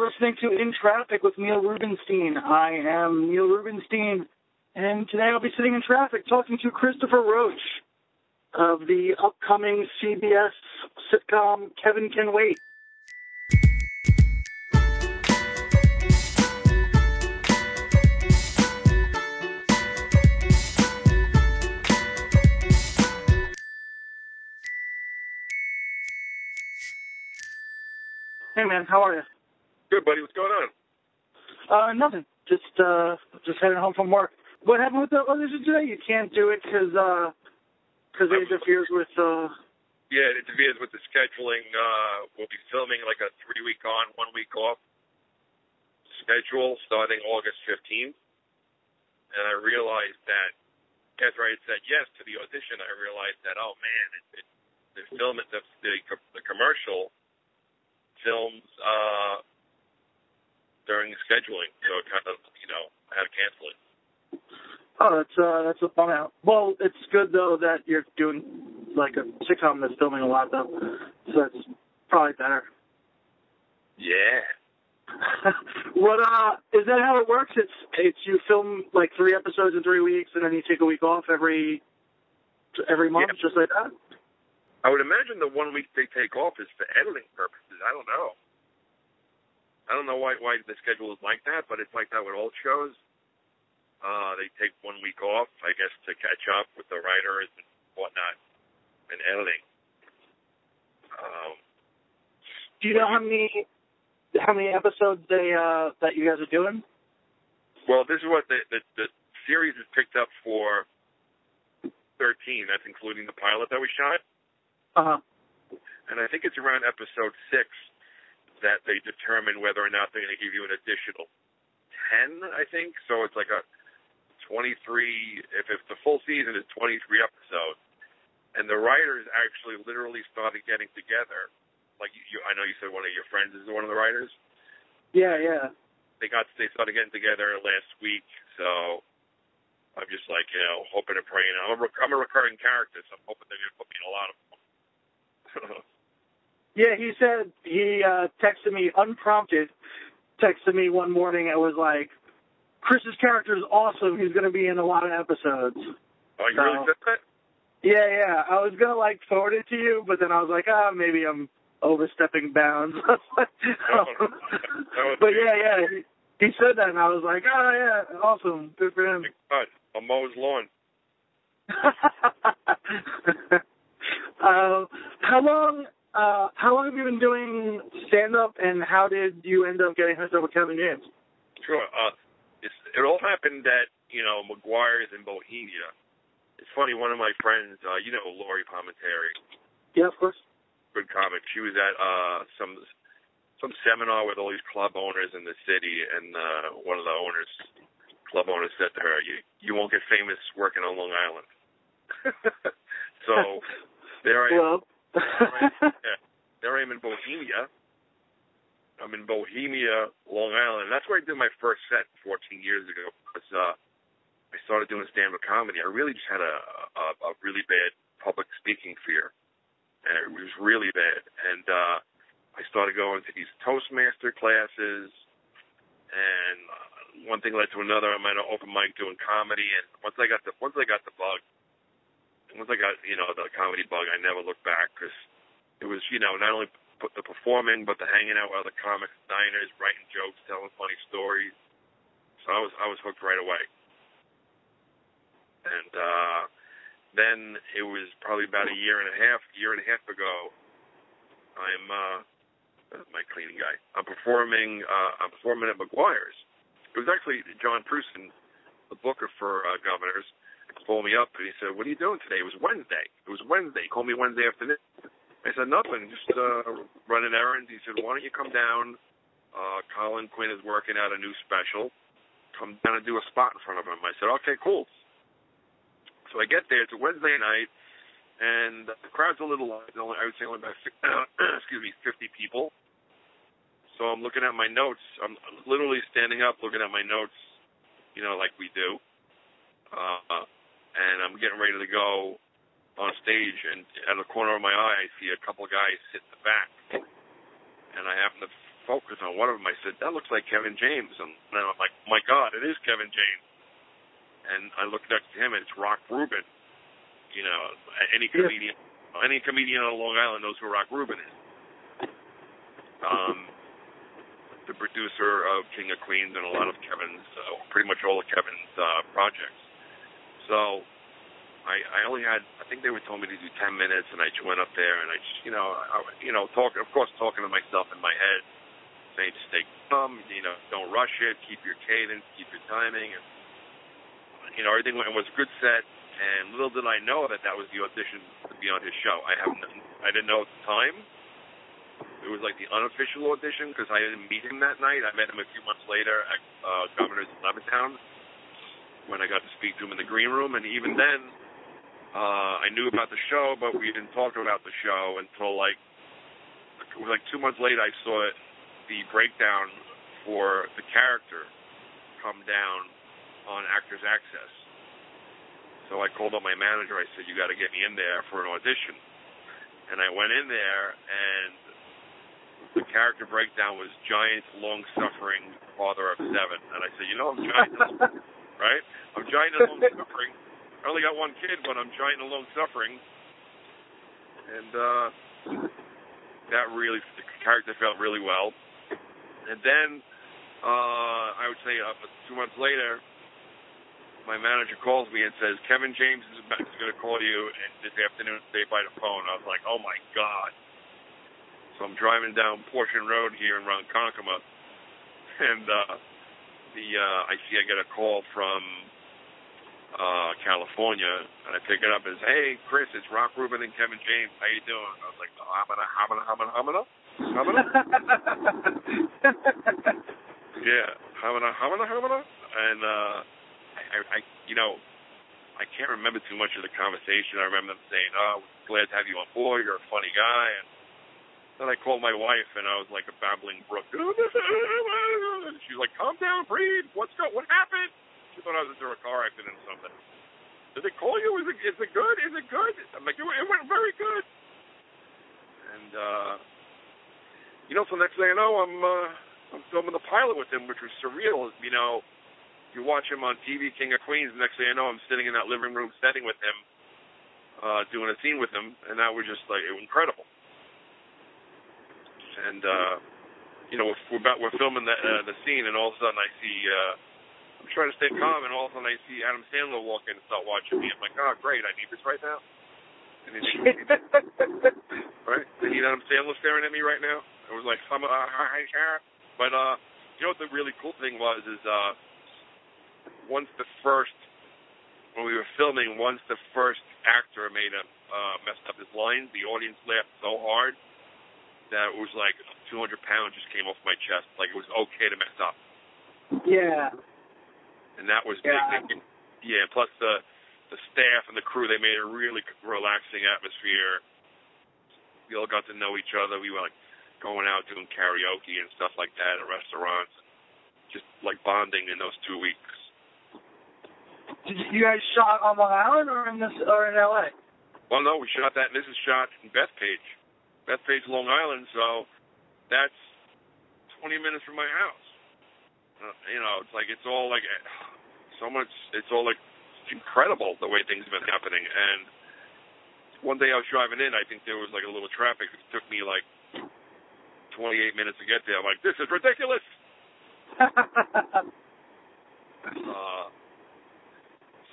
Listening to In Traffic with Neil Rubenstein. I am Neil Rubenstein, and today I'll be sitting in traffic talking to Christopher Roach of the upcoming CBS sitcom Kevin Can Wait. Hey man, how are you? Good, buddy. What's going on? Uh, nothing. Just uh, just heading home from work. What happened with the audition today? You can't do it because uh, because it interferes with uh. Yeah, it interferes with the scheduling. Uh, we'll be filming like a three week on, one week off schedule starting August 15th. And I realized that after I had said yes to the audition, I realized that, oh man, it, it, the film, the, the, the commercial films, uh, during scheduling. So it kind of, you know, had to cancel it. Oh, that's uh, that's a bum out. Well, it's good though that you're doing like a sitcom that's filming a lot though, so that's probably better. Yeah. what uh is that how it works? It's it's you film like three episodes in three weeks and then you take a week off every every month, Yeah. just like that. I would imagine the one week they take off is for editing purposes. I don't know. I don't know why why the schedule is like that, but it's like that with old shows. Uh, they take one week off, I guess, to catch up with the writers and whatnot and editing. Um, Do you know how many how many episodes they uh that you guys are doing? well, this is what the, the the series is picked up for. Thirteen. That's including the pilot that we shot. Uh huh. and I think it's around episode six that they determine whether or not they're going to give you an additional ten. I think so. It's like a twenty-three. If it's the full season, it's twenty-three episodes, and the writers actually literally started getting together. Like you, you, I know you said one of your friends is one of the writers. Yeah, yeah. They got they started getting together last week, so I'm just like you know hoping and praying. I'm a I'm a recurring character, so I'm hoping they're going to put me in a lot of them. Yeah, he said he uh texted me unprompted, texted me one morning and was like, Chris's character is awesome. He's going to be in a lot of episodes. oh, you really So- said that? Yeah, yeah. I was going to like forward it to you, but then I was like, ah, maybe I'm overstepping bounds. but yeah, yeah. He, he said that and I was like, oh, yeah, awesome. Good for him. Thank God, a Mo's lawn. uh, how long? Uh, how long have you been doing stand up, and how did you end up getting hooked up with Kevin James? Sure. Uh, it's, it all happened at you know McGuire's in Bohemia. It's funny. One of my friends, uh, you know Lori Palminteri, Yeah, of course. good comic. She was at uh, some some seminar with all these club owners in the city, and uh, one of the owners, club owners, said to her, "You you won't get famous working on Long Island." so there I am. Well, yeah, there I am in Bohemia. I'm in Bohemia, Long Island. That's where I did my first set 14 years ago. Because uh, I started doing stand-up comedy. I really just had a, a a really bad public speaking fear, and it was really bad. And uh, I started going to these Toastmaster classes, and uh, one thing led to another. I'm at an open mic doing comedy, and once I got the once I got the bug, once I got you know the comedy bug, I never looked back because it was you know not only the performing but the hanging out with other comics, diners, writing jokes, telling funny stories. So I was I was hooked right away. And uh, then it was probably about a year and a half year and a half ago. I'm uh, my cleaning guy. I'm performing uh, I'm performing at McGuire's. It was actually John Prusen, the booker for uh, Governors called me up and he said, "What are you doing today?" It was Wednesday. It was Wednesday. He called me Wednesday afternoon. I said, "Nothing, just uh, running errands." He said, "Why don't you come down? Uh, Colin Quinn is working out a new special. Come down and do a spot in front of him." I said, "Okay, cool." So I get there. It's a Wednesday night, and the crowd's a little. Only I would say only about excuse me, 50 people. So I'm looking at my notes. I'm literally standing up, looking at my notes, you know, like we do. Uh, and I'm getting ready to go on stage, and out of the corner of my eye, I see a couple of guys sit in the back, and I happen to focus on one of them. I said, "That looks like Kevin James," and then I'm like, "My God, it is Kevin James." And I look next to him, and it's Rock Reuben. You know, any comedian, yeah. any comedian on Long Island knows who Rock Reuben is. Um, the producer of King of Queens and a lot of Kevin's, uh, pretty much all of Kevin's uh, projects. So I, I only had, I think they were told me to do 10 minutes, and I just went up there and I just, you know, I, you know, talking, of course, talking to myself in my head, saying, to stay calm, you know, don't rush it, keep your cadence, keep your timing, and you know, everything went, was a good set. And little did I know that that was the audition to be on his show. I haven't, I didn't know at the time. It was like the unofficial audition because I didn't meet him that night. I met him a few months later at uh, Governor's in Levittown when I got to speak to him in the green room. And even then, uh, I knew about the show, but we didn't talk about the show until like it was like two months later. I saw it, the breakdown for the character come down on Actors Access. So I called up my manager. I said, "You got to get me in there for an audition." And I went in there, and the character breakdown was giant, long-suffering father of seven. And I said, "You know, I'm giant, right? I'm giant and long-suffering." I only got one kid, but I'm giant and long suffering. And uh, that really, the character felt really well. And then, uh, I would say uh, two months later, my manager calls me and says, Kevin James is, is going to call you this afternoon today by the phone. I was like, oh my God. So I'm driving down Portion Road here in Ronkonkoma, and uh, the uh, I see I get a call from uh, California, and I pick it up and say, "Hey, Chris, it's Rock Reuben and Kevin James. How you doing?" I was like, oh, "Hamana, hamana, hamana, hamana, hamana." yeah, hamana, hamana, hamana. And uh, I, I, you know, I can't remember too much of the conversation. I remember them saying, "Oh, glad to have you on board. You're a funny guy." And then I called my wife, and I was like a babbling brook. She's like, "Calm down, breathe. What's go? What happened?" She thought I was into a car accident or something. Did they call you? Is it is it good? Is it good? I'm like, it, it went very good. And uh, you know, so next thing I know, I'm uh, I'm filming the pilot with him, which was surreal. You know, you watch him on TV, King of Queens. Next thing I know, I'm sitting in that living room setting with him, uh, doing a scene with him, and that was just like incredible. And uh, you know, we're, we're about we're filming the uh, the scene, and all of a sudden I see. Uh, I'm trying to stay calm, and all of a sudden I see Adam Sandler walk in and start watching me. I'm like, oh, great, I need this right now. And then, right? I need Adam Sandler staring at me right now. I was like, I'm, uh, hi, But, uh, you know what the really cool thing was is, uh, once the first, when we were filming, once the first actor made a, uh, messed up his lines, the audience laughed so hard that it was like 200 pounds just came off my chest. Like it was okay to mess up. Yeah and that was yeah. big. Yeah, plus the the staff and the crew, they made a really relaxing atmosphere. We all got to know each other. We were like going out doing karaoke and stuff like that at restaurants, just like bonding in those two weeks. Did you guys shot on Long Island or in this or in L.A.? Well, no, we shot that. And this is shot in Bethpage, Bethpage, Long Island. So that's 20 minutes from my house. Uh, you know, it's like it's all like so much. It's all like incredible the way things have been happening. And one day I was driving in, I think there was like a little traffic. It took me like 28 minutes to get there. I'm like, this is ridiculous. uh,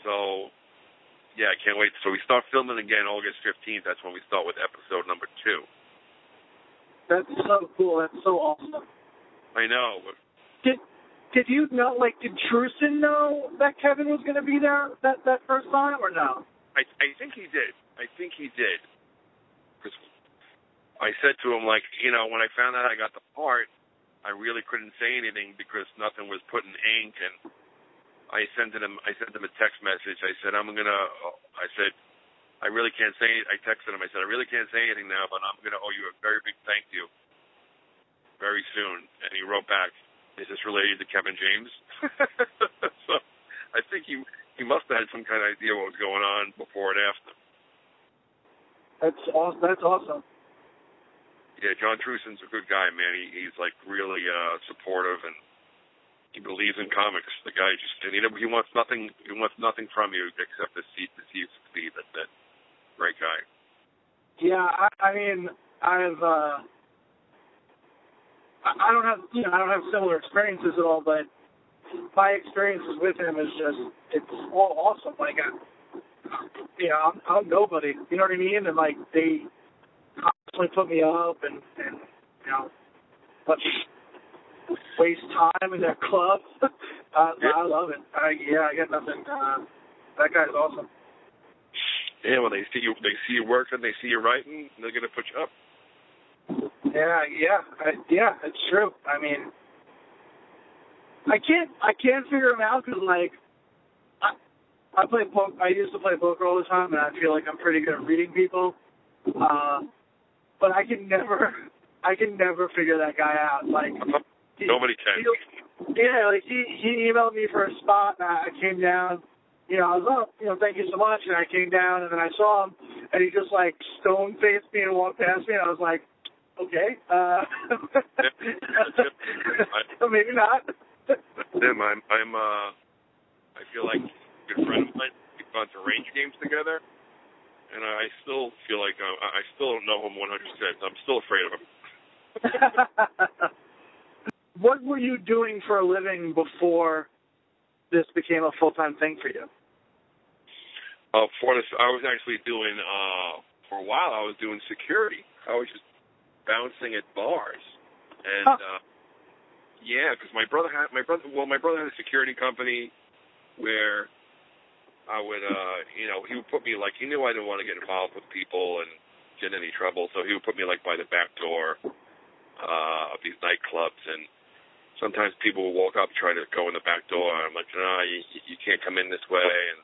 so, yeah, I can't wait. So we start filming again August 15th. That's when we start with episode number two. That's so cool. That's so awesome. I know. Did did you know? Like, did Truson know that Kevin was going to be there that that first time, or no? I I think he did. I think he did. I said to him, like, you know, when I found out I got the part, I really couldn't say anything because nothing was put in ink, and I sent him. I sent him a text message. I said, I'm gonna. I said, I really can't say. I texted him. I said, I really can't say anything now, but I'm gonna owe you a very big thank you very soon. And he wrote back, is this related to Kevin James? so I think he he must have had some kind of idea what was going on before and after. That's awesome. That's awesome. yeah, John Truson's a good guy, man. He, he's like really uh, supportive and he believes in comics. The guy just and he, he wants nothing. He wants nothing from you except to see to see you succeed. That's it. Great guy. Yeah, I, I mean, I've uh, I, don't have you know I don't have similar experiences at all, but my experiences with him is just it's all awesome. Like, I, you know, I'm, I'm nobody. You know what I mean? And like they constantly put me up and and you know let me waste time in their club. uh, Yeah. I love it. I, yeah, I got nothing. Uh, that guy's awesome. Yeah, when they see you, they see you working, they see you writing, they're gonna put you up. Yeah, yeah, I, yeah. It's true. I mean, I can't, I can't figure him out because like, I, I play poker. I used to play poker all the time, and I feel like I'm pretty good at reading people. Uh, but I can never, I can never figure that guy out. Like, he- Nobody can. he- yeah, like he he emailed me for a spot, and I came down. You know, I was up. You know, thank you so much, and I came down, and then I saw him, and he just like stone faced me and walked past me, and I was like, okay, uh, maybe not. Them, I'm, I'm, uh, I feel like a good friend of mine. We've gone to range games together, and I still feel like uh, I I still don't know him 100. percent I'm still afraid of him. what were you doing for a living before this became a full time thing for you? Uh, for this, I was actually doing uh, for a while. I was doing security. I was just bouncing at bars, and Huh. uh, yeah, because my brother had my brother. Well, my brother had a security company where I would, uh, you know, he would put me like he knew I didn't want to get involved with people and get in any trouble, so he would put me like by the back door uh, of these nightclubs, and sometimes people would walk up try to go in the back door. I'm like, no, you, you can't come in this way, and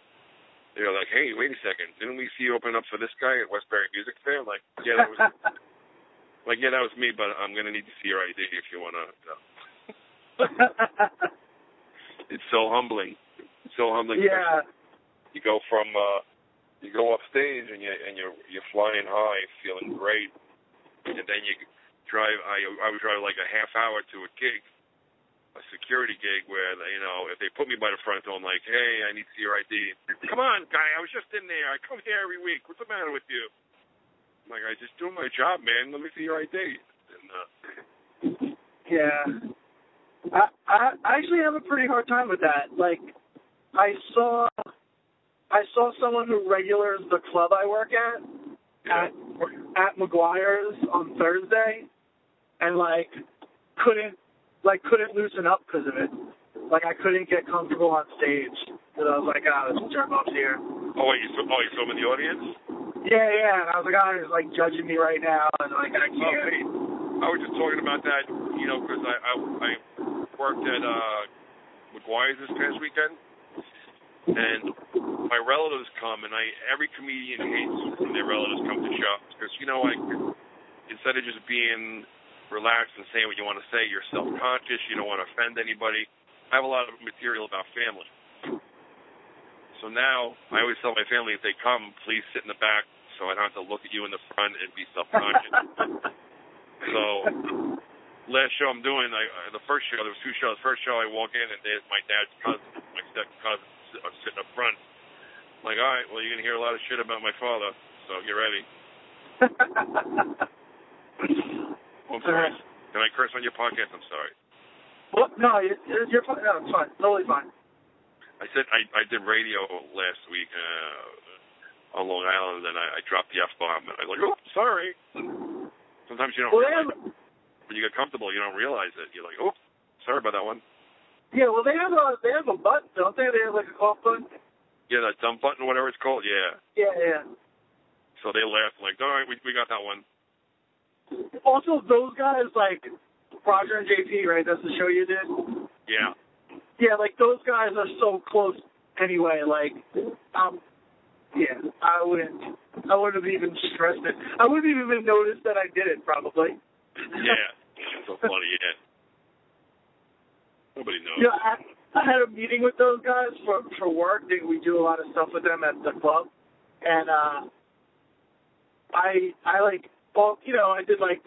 they're like, hey, wait a second, didn't we see you open up for this guy at Westbury Music Fair? I'm like, yeah, that was like, yeah, that was me, but I'm gonna need to see your ID if you wanna. You know. It's so humbling. It's so humbling. yeah, You go from uh you go off stage and you and you're you're flying high, feeling great, and then you drive. I I would drive like a half hour to a gig, a security gig where you know if they put me by the front door, I'm like, hey, I need to see your ID. Come on, guy, I was just in there. I come here every week. What's the matter with you? I'm like, I just doing my job, man. Let me see your ID. And uh, yeah. I, I I actually have a pretty hard time with that. Like, I saw I saw someone who regulars the club I work at yeah, at at McGuire's on Thursday, and like couldn't like couldn't loosen up because of it. Like I couldn't get comfortable on stage. So I was like, ah, this jerk here. oh wait, you saw, oh you in the audience? Yeah, yeah. And I was like, ah, he's like judging me right now, and like I Oh, can't. hey, I was just talking about that, you know, because I, I I worked at uh McGuire's this past weekend, and my relatives come, and I every comedian hates when their relatives come to shows because you know, like instead of just being relaxed and saying what you want to say, you're self-conscious. You don't want to offend anybody. I have a lot of material about family. So now I always tell my family if they come, please sit in the back so I don't have to look at you in the front and be self-conscious. So last show I'm doing, I, I the first show there was two shows. First show I walk in and there's my dad's cousin, my second cousin sit- uh, sitting up front. I'm like, all right, well you're gonna hear a lot of shit about my father, so get ready. Oh, I'm sorry. Can I curse on your podcast? I'm sorry. well, no, you're, you're fine. No, it's fine. Totally fine. I said I I did radio last week uh, on Long Island and I, I dropped the f bomb and I was like, oh, sorry. Sometimes you don't Well, realize have, when you get comfortable, you don't realize it. You're like, oh, sorry about that one. yeah, well, they have a they have a button, don't they? They have like a cough button. Yeah, that dump button, whatever it's called. Yeah. Yeah, yeah. So they laughed like, all right, we we got that one. Also, those guys like Roger and JP, right? That's the show you did. Yeah. Yeah, like those guys are so close anyway. Like, um, yeah, I wouldn't, I wouldn't have even stressed it. I wouldn't have even noticed that I did it probably. Yeah. so funny. Yeah. Nobody knows. Know, I, I had a meeting with those guys for for work. We do a lot of stuff with them at the club, and uh, I I like well, you know, I did like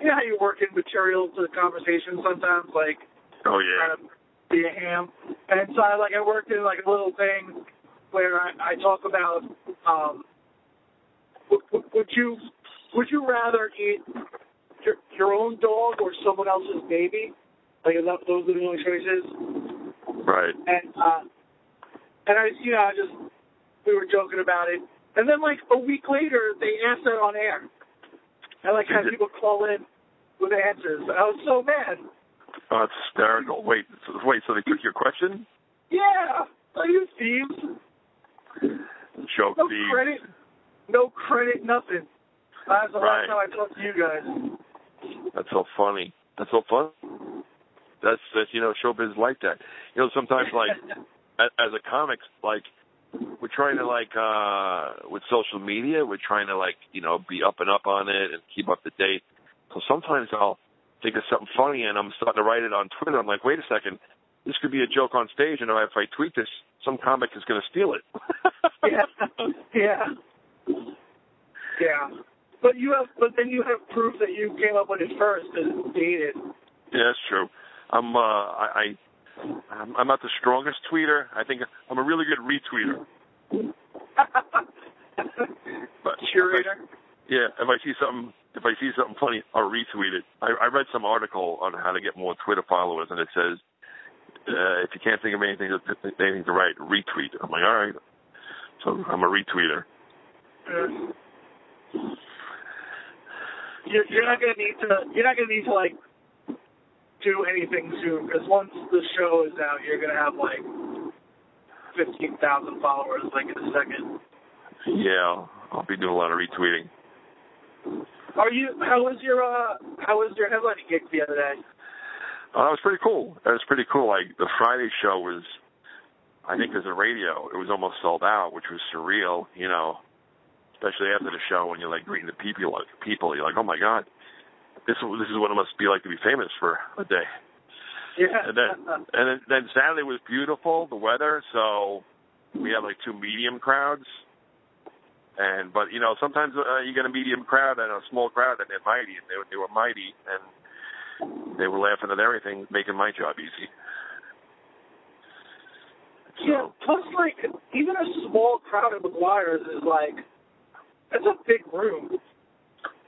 you know how you work in material to the conversation sometimes, like Oh yeah. to be a ham. And so I like I worked in like a little thing where I, I talk about um would, would- would you would you rather eat your your own dog or someone else's baby? Like that, those are the only choices. Right. And uh and I you know, I just we were joking about it. And then like a week later they asked that on air. And like had people call in with answers. I was so mad. Oh, it's hysterical. Wait, so, wait. So they took your question? Yeah. Are you thieves? Joke No thieves. credit. No credit, nothing. That's the Right. last time I talked to you guys. That's so funny. That's so fun. That's that's you know showbiz like that. You know sometimes like a- as a comic like we're trying to like uh with social media we're trying to like you know be up and up on it and keep up to date. So sometimes I'll think of something funny and I'm starting to write it on Twitter. I'm like, wait a second, this could be a joke on stage, and if I tweet this, some comic is going to steal it. yeah. Yeah. Yeah. But you have but then you have proof that you came up with it first and it's dated. Yeah, that's true. I'm uh I, I I'm, I'm not the strongest tweeter. I think I'm a really good retweeter. But Curator. yeah, if I see something if I see something funny, I'll retweet it. I, I read some article on how to get more Twitter followers, and it says uh, if you can't think of anything to, anything to write, retweet. I'm like, all right. So I'm a retweeter. Yeah. You're, you're not gonna need to. You're not gonna need to like do anything soon because once the show is out, you're gonna have like fifteen thousand followers like in a second. Yeah, I'll be doing a lot of retweeting. Are you? How was your? uh How was your headlining gig the other day? Oh, that was pretty cool. That was pretty cool. Like the Friday show was, I think, as a radio, it was almost sold out, which was surreal. You know, especially after the show when you're like greeting the people, like people, you're like, oh my god, this this is what it must be like to be famous for a day. Yeah. And then and then, then Saturday was beautiful, the weather, so we had like two medium crowds. And but you know sometimes uh, you get a medium crowd and a small crowd and they're mighty and they were- they were mighty and they were laughing at everything, making my job easy. Yeah, plus like even a small crowd at McGuire's is like it's a big room.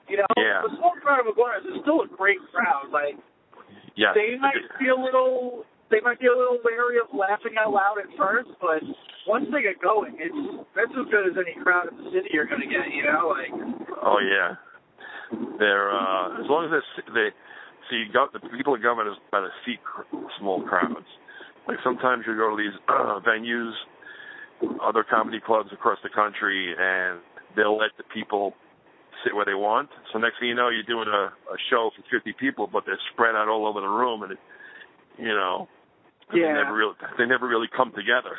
You know, Yeah. the small crowd at McGuire's is still a great crowd. Like Yeah, they might be a little they might be a little wary of laughing out loud at first, but once they get going, it's that's as good as any crowd in the city you're gonna get, you know, like Oh yeah, they're uh, as long as they they see go, the people in government is about to see small crowds. Like sometimes you go to these uh, venues, other comedy clubs across the country, and they'll let the people sit where they want. So next thing you know, you're doing a, a show for 50 people, but they're spread out all over the room, and it, you know, they never really they never really come together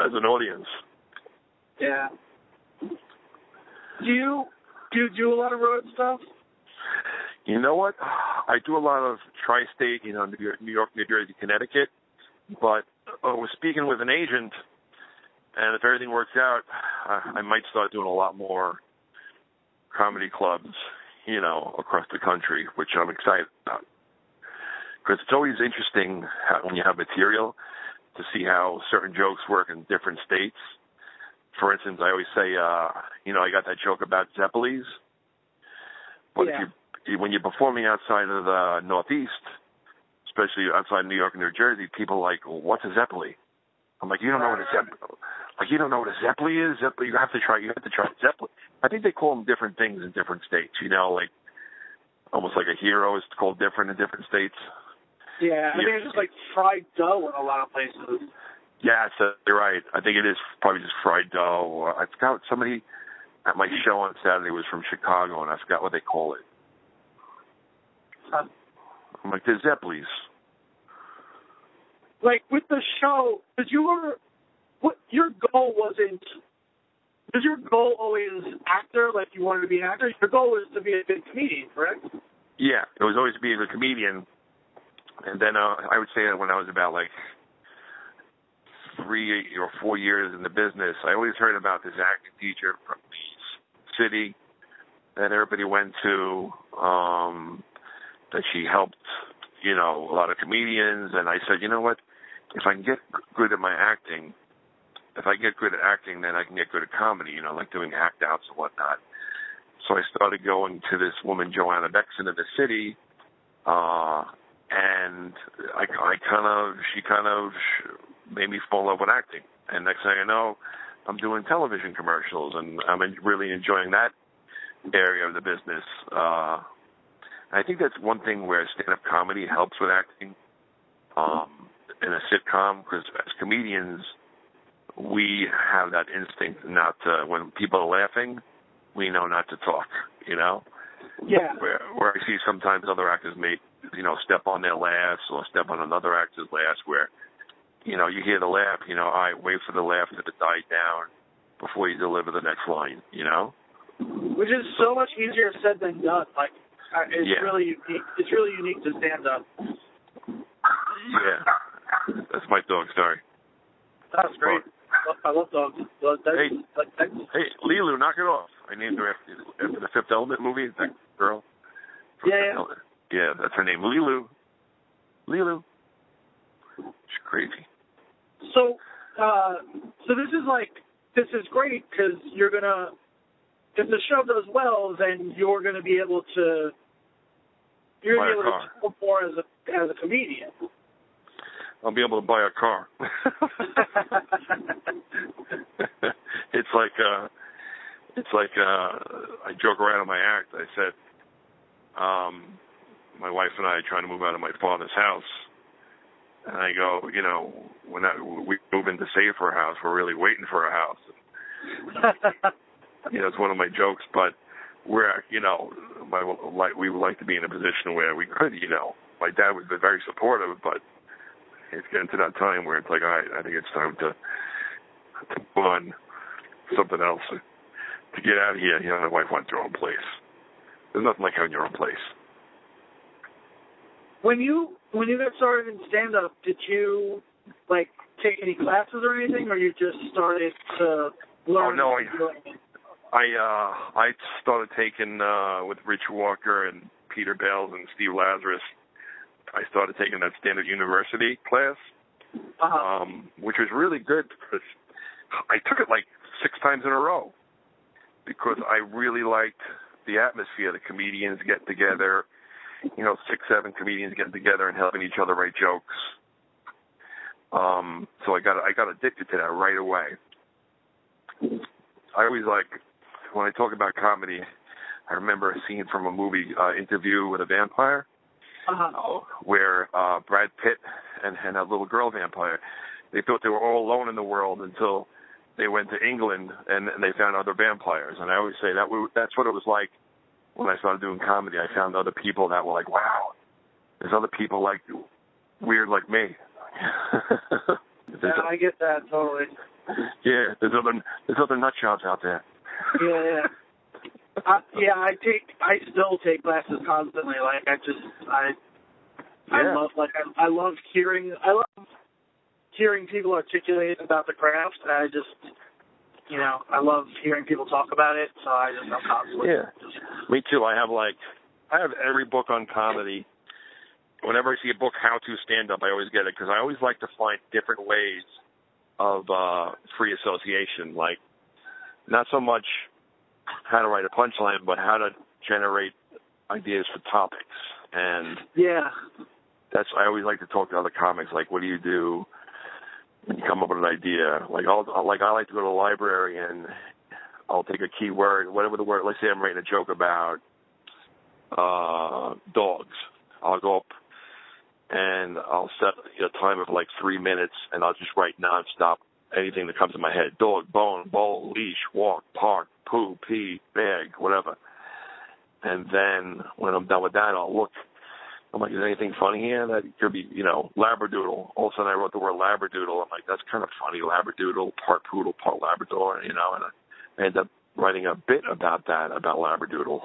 as an audience. Yeah. Do you do you do a lot of road stuff? You know what? I do a lot of tri-state, you know, New York, New, York, New Jersey, Connecticut. But uh, I was speaking with an agent, and if everything works out, I, I might start doing a lot more comedy clubs, you know, across the country, which I'm excited about. Because it's always interesting how, when you have material to see how certain jokes work in different states. For instance, I always say, uh, you know, I got that joke about Zeppelis. But Yeah. if you, when you're performing outside of the Northeast, especially outside New York and New Jersey, people are like, well, what's a Zeppeli? I'm like, you don't know what a Zeppeli, like you don't know what a Zeppeli is. Zeppeli, you have to try. You have to try Zeppeli. I think they call them different things in different states. You know, like almost like a hero is called different in different states. Yeah, I think it's just like fried dough in a lot of places. Yeah, so you're right. I think it is probably just fried dough. Or I forgot somebody at my show on Saturday was from Chicago, and I forgot what they call it. Huh. I'm like, they're Zeppelis. Like with the show, did you ever? What your goal wasn't? Was your goal always actor? Like you wanted to be an actor? Your goal was to be a good comedian, correct? Yeah, it was always being a comedian. And then uh, I would say that when I was about like three or four years in the business, I always heard about this acting teacher from the city that everybody went to. um, that she helped, you know, a lot of comedians. And I said, you know what? If I can get good at my acting, if I get good at acting, then I can get good at comedy, you know, like doing act outs and whatnot. So I started going to this woman, Joanna Bexon, in the city, uh, and I, I kind of, she kind of made me fall in love with acting. And next thing I know, I'm doing television commercials, and I'm really enjoying that area of the business. Uh, I think that's one thing where stand-up comedy helps with acting um, in a sitcom, because as comedians, we have that instinct not to, when people are laughing, we know not to talk, you know? Yeah. Where, where I see sometimes other actors make, you know, step on their laughs or step on another actor's laughs where you know, you hear the laugh, you know, I right, wait for the laugh to die down before you deliver the next line, you know? Which is so much easier said than done. Like, it's yeah. really unique. It's really unique to stand up. Yeah. That's my dog, sorry. That's great. I love dogs. Hey, hey, Leeloo, knock it off. I named her after, after the Fifth Element movie, that girl. Yeah, yeah. Yeah, that's her name, Leeloo. Leeloo. She's crazy. So, uh, so this is like this is great because you're gonna if the show does well, then you're gonna be able to you're buy gonna be able car. to perform as a as a comedian. I'll be able to buy a car. it's like uh it's like uh I joke around in my act. I said, um, my wife and I are trying to move out of my father's house and I go, you know, when I, we move in to save for a house, we're really waiting for a house. you know, it's one of my jokes, but we're, you know, my like we would like to be in a position where we could, you know, my dad was very supportive, but it's getting to that time where it's like, all right, I think it's time to to on something else to get out of here. You know, my wife wants her own place. There's nothing like having your own place. When you when you got started in stand up, did you like take any classes or anything, or you just started to learn? Oh no, I I uh I started taking uh with Rich Walker and Peter Bales and Steve Lazarus. I started taking that Stand Up University class, uh-huh. um, which was really good because I took it like six times in a row because I really liked the atmosphere. The comedians get together, you know, six, seven comedians getting together and helping each other write jokes. Um, so I got I got addicted to that right away. I always like when I talk about comedy. I remember a scene from a movie, uh, Interview with a Vampire, uh-huh. where uh, Brad Pitt and, and a little girl vampire, they thought they were all alone in the world until they went to England and, and they found other vampires. And I always say that we, that's what it was like when I started doing comedy. I found other people that were like, wow, there's other people like weird like me. yeah, I get that totally. Yeah, there's other there's other nut jobs out there. Yeah, yeah. I, yeah, I take I still take classes constantly. Like I just I Yeah. I love like I, I love hearing I love hearing people articulate about the craft. I just you know I love hearing people talk about it. So I just I'm constantly Yeah. Me too. I have like I have every book on comedy. Whenever I see a book how to stand up, I always get it because I always like to find different ways of uh free association. Like not so much how to write a punchline, but how to generate ideas for topics. And yeah that's I always like to talk to other comics. Like, what do you do when you come up with an idea? Like, I'll like I like to go to the library and I'll take a key word, whatever the word. Let's say I'm writing a joke about uh dogs. I'll go up and I'll set a time of like three minutes, and I'll just write nonstop anything that comes in my head: dog, bone, bowl, leash, walk, park, poo, pee, bag, whatever. And then when I'm done with that, I'll look. I'm like, is there anything funny here? That could be, you know, labradoodle. All of a sudden, I wrote the word labradoodle. I'm like, that's kind of funny. Labradoodle, part poodle, part labrador. You know, and I ended up writing a bit about that about labradoodles.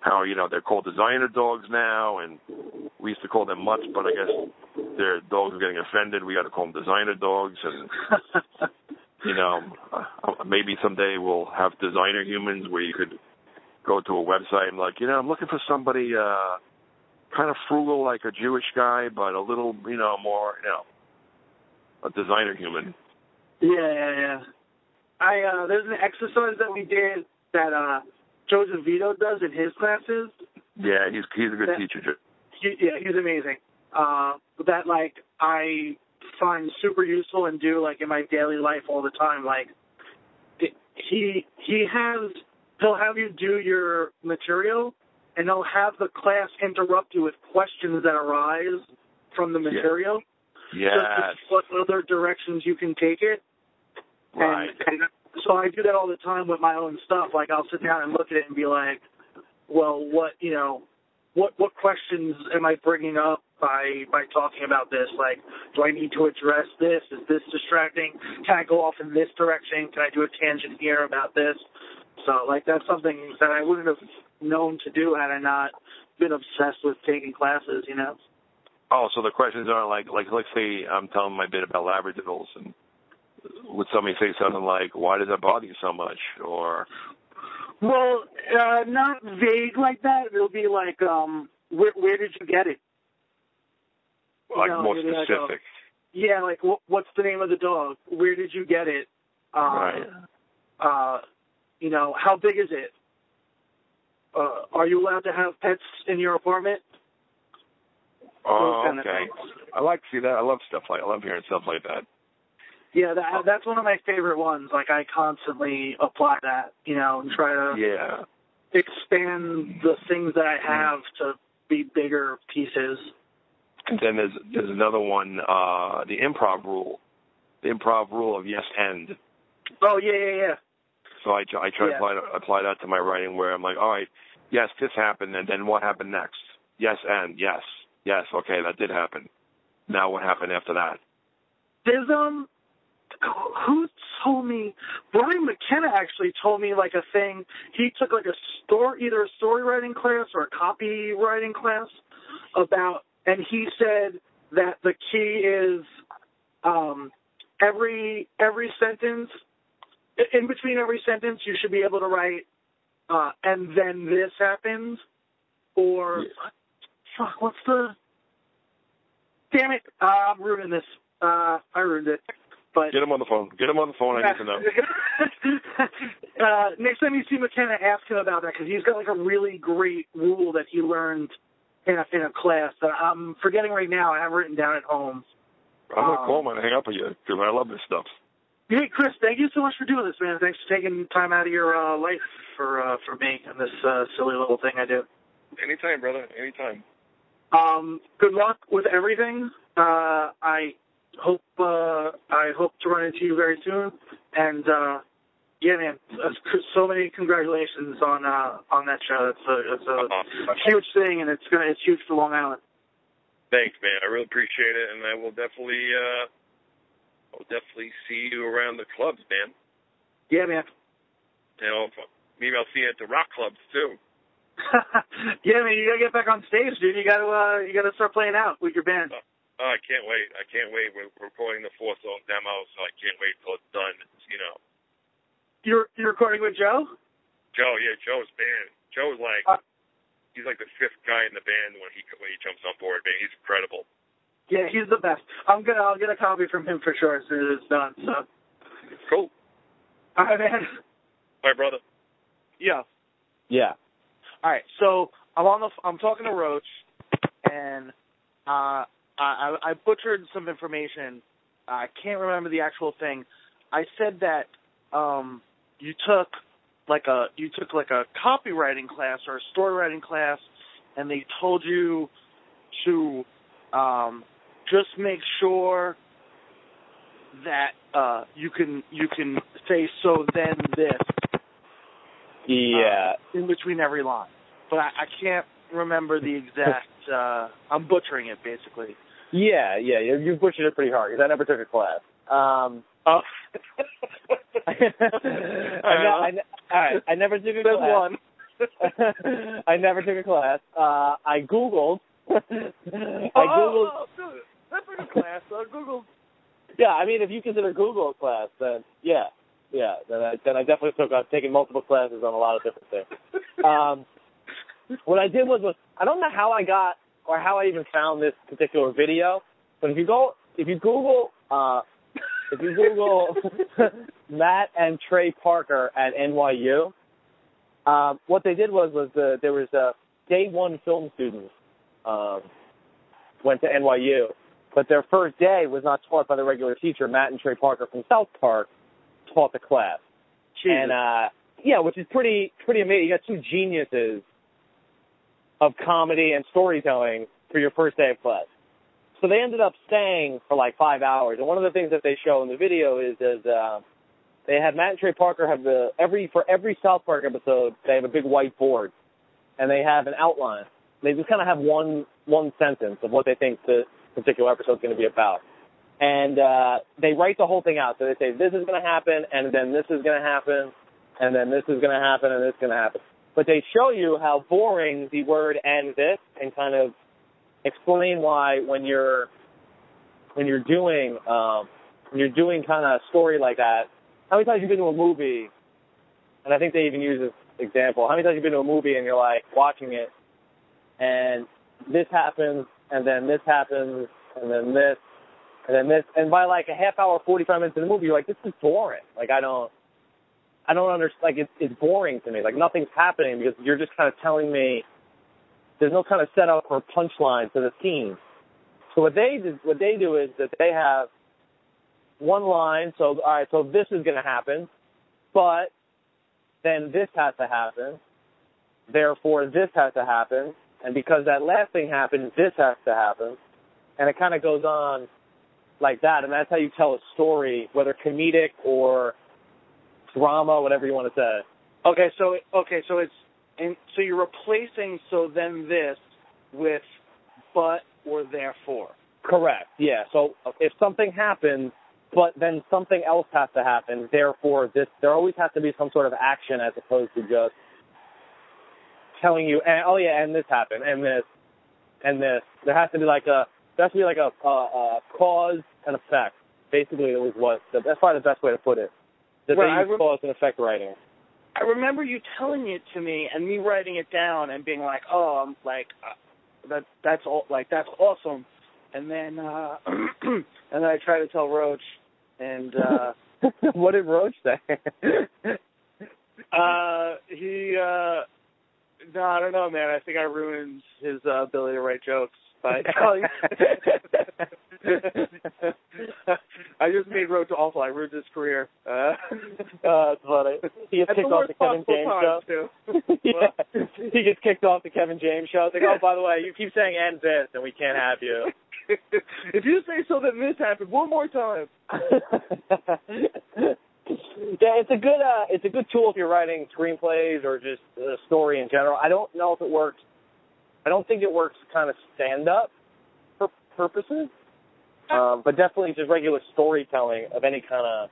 How you know they're called designer dogs now, and we used to call them mutts, but I guess their dogs are getting offended. We got to call them designer dogs, and you know, uh, maybe someday we'll have designer humans where you could go to a website and like, you know, I'm looking for somebody uh kind of frugal like a Jewish guy, but a little, you know, more, you know, a designer human. Yeah, yeah, yeah. I uh there's an exercise that we did that uh Joseph Vito does in his classes. Yeah, he's he's a good That- teacher. He, yeah, he's amazing. Uh that like I find super useful and do like in my daily life all the time. Like he he has he'll have you do your material and he'll have the class interrupt you with questions that arise from the material. Yeah. Yes, Just what other directions you can take it. right. And, and so I do that all the time with my own stuff. Like I'll sit down and look at it and be like, well, what you know, what what questions am I bringing up by by talking about this? Like, do I need to address this? Is this distracting? Can I go off in this direction? Can I do a tangent here about this? So like that's something that I wouldn't have known to do had I not been obsessed with taking classes. You know. Oh, so the questions aren't like like let's say I'm telling my bit about labradoodles and would somebody say something like, "Why does that bother you so much?" or Well, uh, not vague like that. It'll be like, um, where, where did you get it? like No, more like, uh, specific. Yeah, like wh- what's the name of the dog? Where did you get it? Uh, Right. Uh, you know, how big is it? Uh, are you allowed to have pets in your apartment? Oh, kind okay. I like to see that. I love stuff like I love hearing stuff like that. Yeah, that, that's one of my favorite ones. Like I constantly apply that, you know, and try to Yeah. expand the things that I have to be bigger pieces. And then there's there's another one, uh, the improv rule, the improv rule of yes and. Oh yeah, yeah, yeah. So I try, I try Yeah. to apply, apply that to my writing where I'm like, all right, yes, this happened, and then what happened next? Yes and yes, yes, okay, that did happen. Now what happened after that? There's um, who told me? Bryan McKenna actually told me like a thing. He took like a story, either a story writing class or a copywriting class about, and he said that the key is um, every every sentence, in between every sentence, you should be able to write, uh, and then this happens, or fuck, what's the? Damn it! Uh, I'm ruining this. Uh, I ruined it. But Get him on the phone. Get him on the phone. I need to know. uh, next time you see McKenna, ask him about that because he's got like a really great rule that he learned in a in a class that I'm forgetting right now. I have written down at home. I'm gonna Um, call him and hang up with you because I love this stuff. Hey, Chris, thank you so much for doing this, man. Thanks for taking time out of your uh, life for uh, for me and this uh, silly little thing I do. Anytime, brother. Anytime. Um, good luck with everything. Uh, I hope uh, I hope to run into you very soon. And uh, yeah, man, uh, so many congratulations on uh, on that show. It's a it's a huge thing, and it's gonna it's huge for Long Island. Thanks, man. I really appreciate it, and I will definitely, uh, I'll definitely see you around the clubs, man. Yeah, man. Know, if- maybe I'll see you at the rock clubs too. yeah, man. You gotta get back on stage, dude. You gotta uh, you gotta start playing out with your band. Oh, I can't wait. I can't wait. We're we're recording the four song demo, so I can't wait till it's done. You know, You're you're recording with Joe. Joe. Yeah, Joe's band. Joe's like, Uh, he's like the fifth guy in the band when he when he jumps on board. Man, he's incredible. Yeah, he's the best. I'm gonna I'll get a copy from him for sure as soon as it's done. So, Cool. all right, man. My brother. Yeah. Yeah. All right, so I'm on the I'm talking to Roach, and uh, I I butchered some information. I can't remember the actual thing. I said that um, you took like a you took like a copywriting class or a story writing class, and they told you to um, just make sure that uh, you can you can say so then this Yeah. in between every line. But I, I can't remember the exact. Uh, I'm butchering it basically. Yeah, yeah. You, you butchered it pretty hard because I never took a class. Um, Oh, I, I, ne- all right, I never took a class. one. I never took a class. Uh, I googled. I googled. Oh, dude, that's like a class. Uh, Google. Yeah, I mean, if you consider Google a class, then yeah. yeah, then I then I definitely took I've taken multiple classes on a lot of different things. Um, what I did was was I don't know how I got or how I even found this particular video, but if you go if you Google uh, if you Google Matt and Trey Parker at NYU, um, what they did was was the, there was a day one film student um, went to NYU, but their first day was not taught by the regular teacher. Matt and Trey Parker from South Park taught the class, and uh, yeah, which is pretty pretty amazing. You got two geniuses of comedy and storytelling for your first day of class. So they ended up staying for like five hours. And one of the things that they show in the video is is uh, they had Matt and Trey Parker have the every for every South Park episode they have a big white board and they have an outline. They just kind of have one one sentence of what they think the particular episode is going to be about. And uh, they write the whole thing out. So they say this is going to happen, and then this is going to happen, and then this is going to happen, and this is going to happen. But they show you how boring the word "and this" and kind of explain why when you're when you're doing um, when you're doing kind of a story like that. How many times you've been to a movie, and I think they even use this example. How many times you've been to a movie and you're like watching it, and this happens, and then this happens, and then this, and then this, and by like a half hour, 45 minutes in the movie, you're like, this is boring. Like I don't, I don't understand. Like it's it's boring to me. Like nothing's happening because you're just kind of telling me. There's no kind of setup or punchline to the scene. So what they do, what they do is that they have one line. So all right, so this is going to happen, but then this has to happen. Therefore, this has to happen, and because that last thing happened, this has to happen, and it kind of goes on like that, and that's how you tell a story, whether comedic or drama, whatever you want to say. Okay, so okay, so it's and so you're replacing so then this with but or therefore. Correct. Yeah. So if something happens, but then something else has to happen, therefore this there always has to be some sort of action as opposed to just telling you, and, oh yeah, and this happened, and this, and this. There has to be like a there has to be like a, a, a cause and effect. Basically, it was what that's probably the best way to put it. That Well, they I use rem- cause and effect writing. I remember you telling it to me and me writing it down and being like, "Oh, I'm like uh, that that's all like that's awesome." And then uh and then I try to tell Roach and uh what did Roach say? uh he uh no, I don't know, man. I think I ruined his uh, ability to write jokes by telling I just made Roach awful. I ruined his career. Uh, Oh, that's funny. He gets kicked off the Kevin James show. too. yeah. He gets kicked off the Kevin James show. It's like, oh, by the way, you keep saying and this, and we can't have you. if you say so, then this happened one more time. Yeah, it's a good uh, it's a good tool if you're writing screenplays or just a story in general. I don't know if it works. I don't think it works kind of stand up for purposes, um, but definitely just regular storytelling of any kind of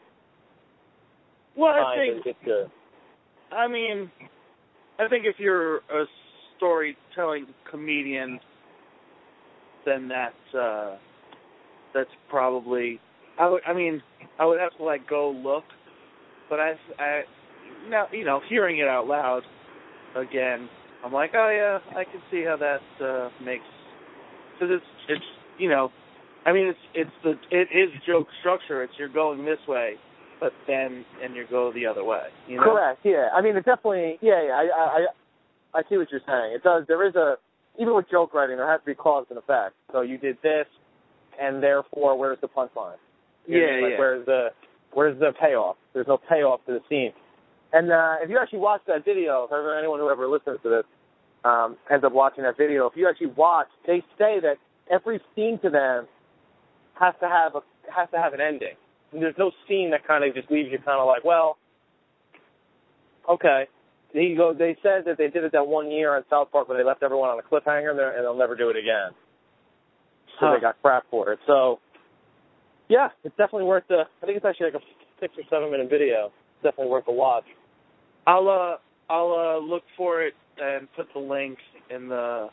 Well, I think it's good. I mean, I think if you're a storytelling comedian, then that's uh, that's probably. I would. I mean, I would have to like go look, but I, I now you know, hearing it out loud again, I'm like, oh yeah, I can see how that uh, makes. Because it's it's you know, I mean it's it's the it is joke structure. It's you're going this way, but then and you go the other way. You know? Correct. Yeah. I mean, it definitely. Yeah. yeah I, I I I see what you're saying. It does. There is a even with joke writing, there has to be cause and effect. So you did this, and therefore, where's the punchline? You know, Yeah, like yeah. Where's the where's the payoff? There's no payoff to the scene. And uh, if you actually watch that video, if anyone who ever listens to this um, ends up watching that video, if you actually watch, they say that every scene to them has to have a has to have an ending. And there's no scene that kind of just leaves you kind of like, well, okay. He go. They said that they did it that one year on South Park where they left everyone on a cliffhanger, and, and they'll never do it again. So Huh. they got crap for it. So, yeah, it's definitely worth the. I think it's actually like a six or seven minute video. It's definitely worth a watch. I'll uh I'll uh look for it and put the link in the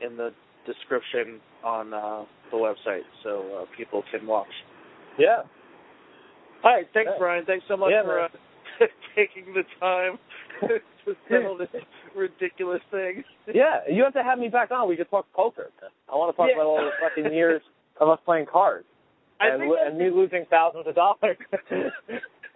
in the description on uh the website so uh, people can watch. Yeah. All right, thanks, Yeah. Bryan. Thanks so much Yeah, for uh, taking the time to settle this ridiculous thing. Yeah, you have to have me back on. We could talk poker. I want to talk Yeah. about all the fucking years of us playing cards and, lo- and me losing thousands of dollars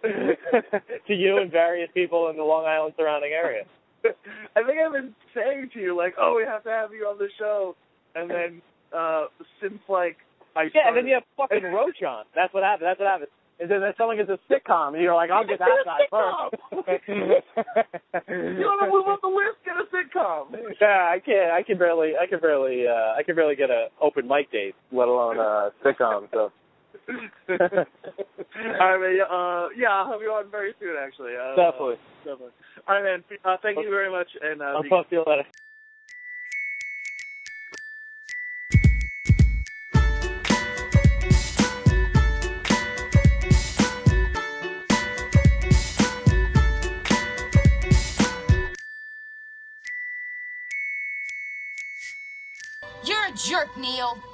to you and various people in the Long Island surrounding area. I think I've been saying to you like, "Oh, we have to have you on the show," and then uh since like I Yeah, and then you have fucking Roach on. That's what happened. That's what happened. And then that someone gets a sitcom, and you're like, I'll get that guy first. you want to move up the list? Get a sitcom. yeah, I can't. I can barely. I can barely. Uh, I can barely get a open mic date, let alone a sitcom. So. All right, man. Uh, yeah, I'll have you on very soon, actually. Uh, Definitely. definitely. All right, man. Uh, thank you very much, and uh, I'll be- talk to you later. You're a jerk, Neil.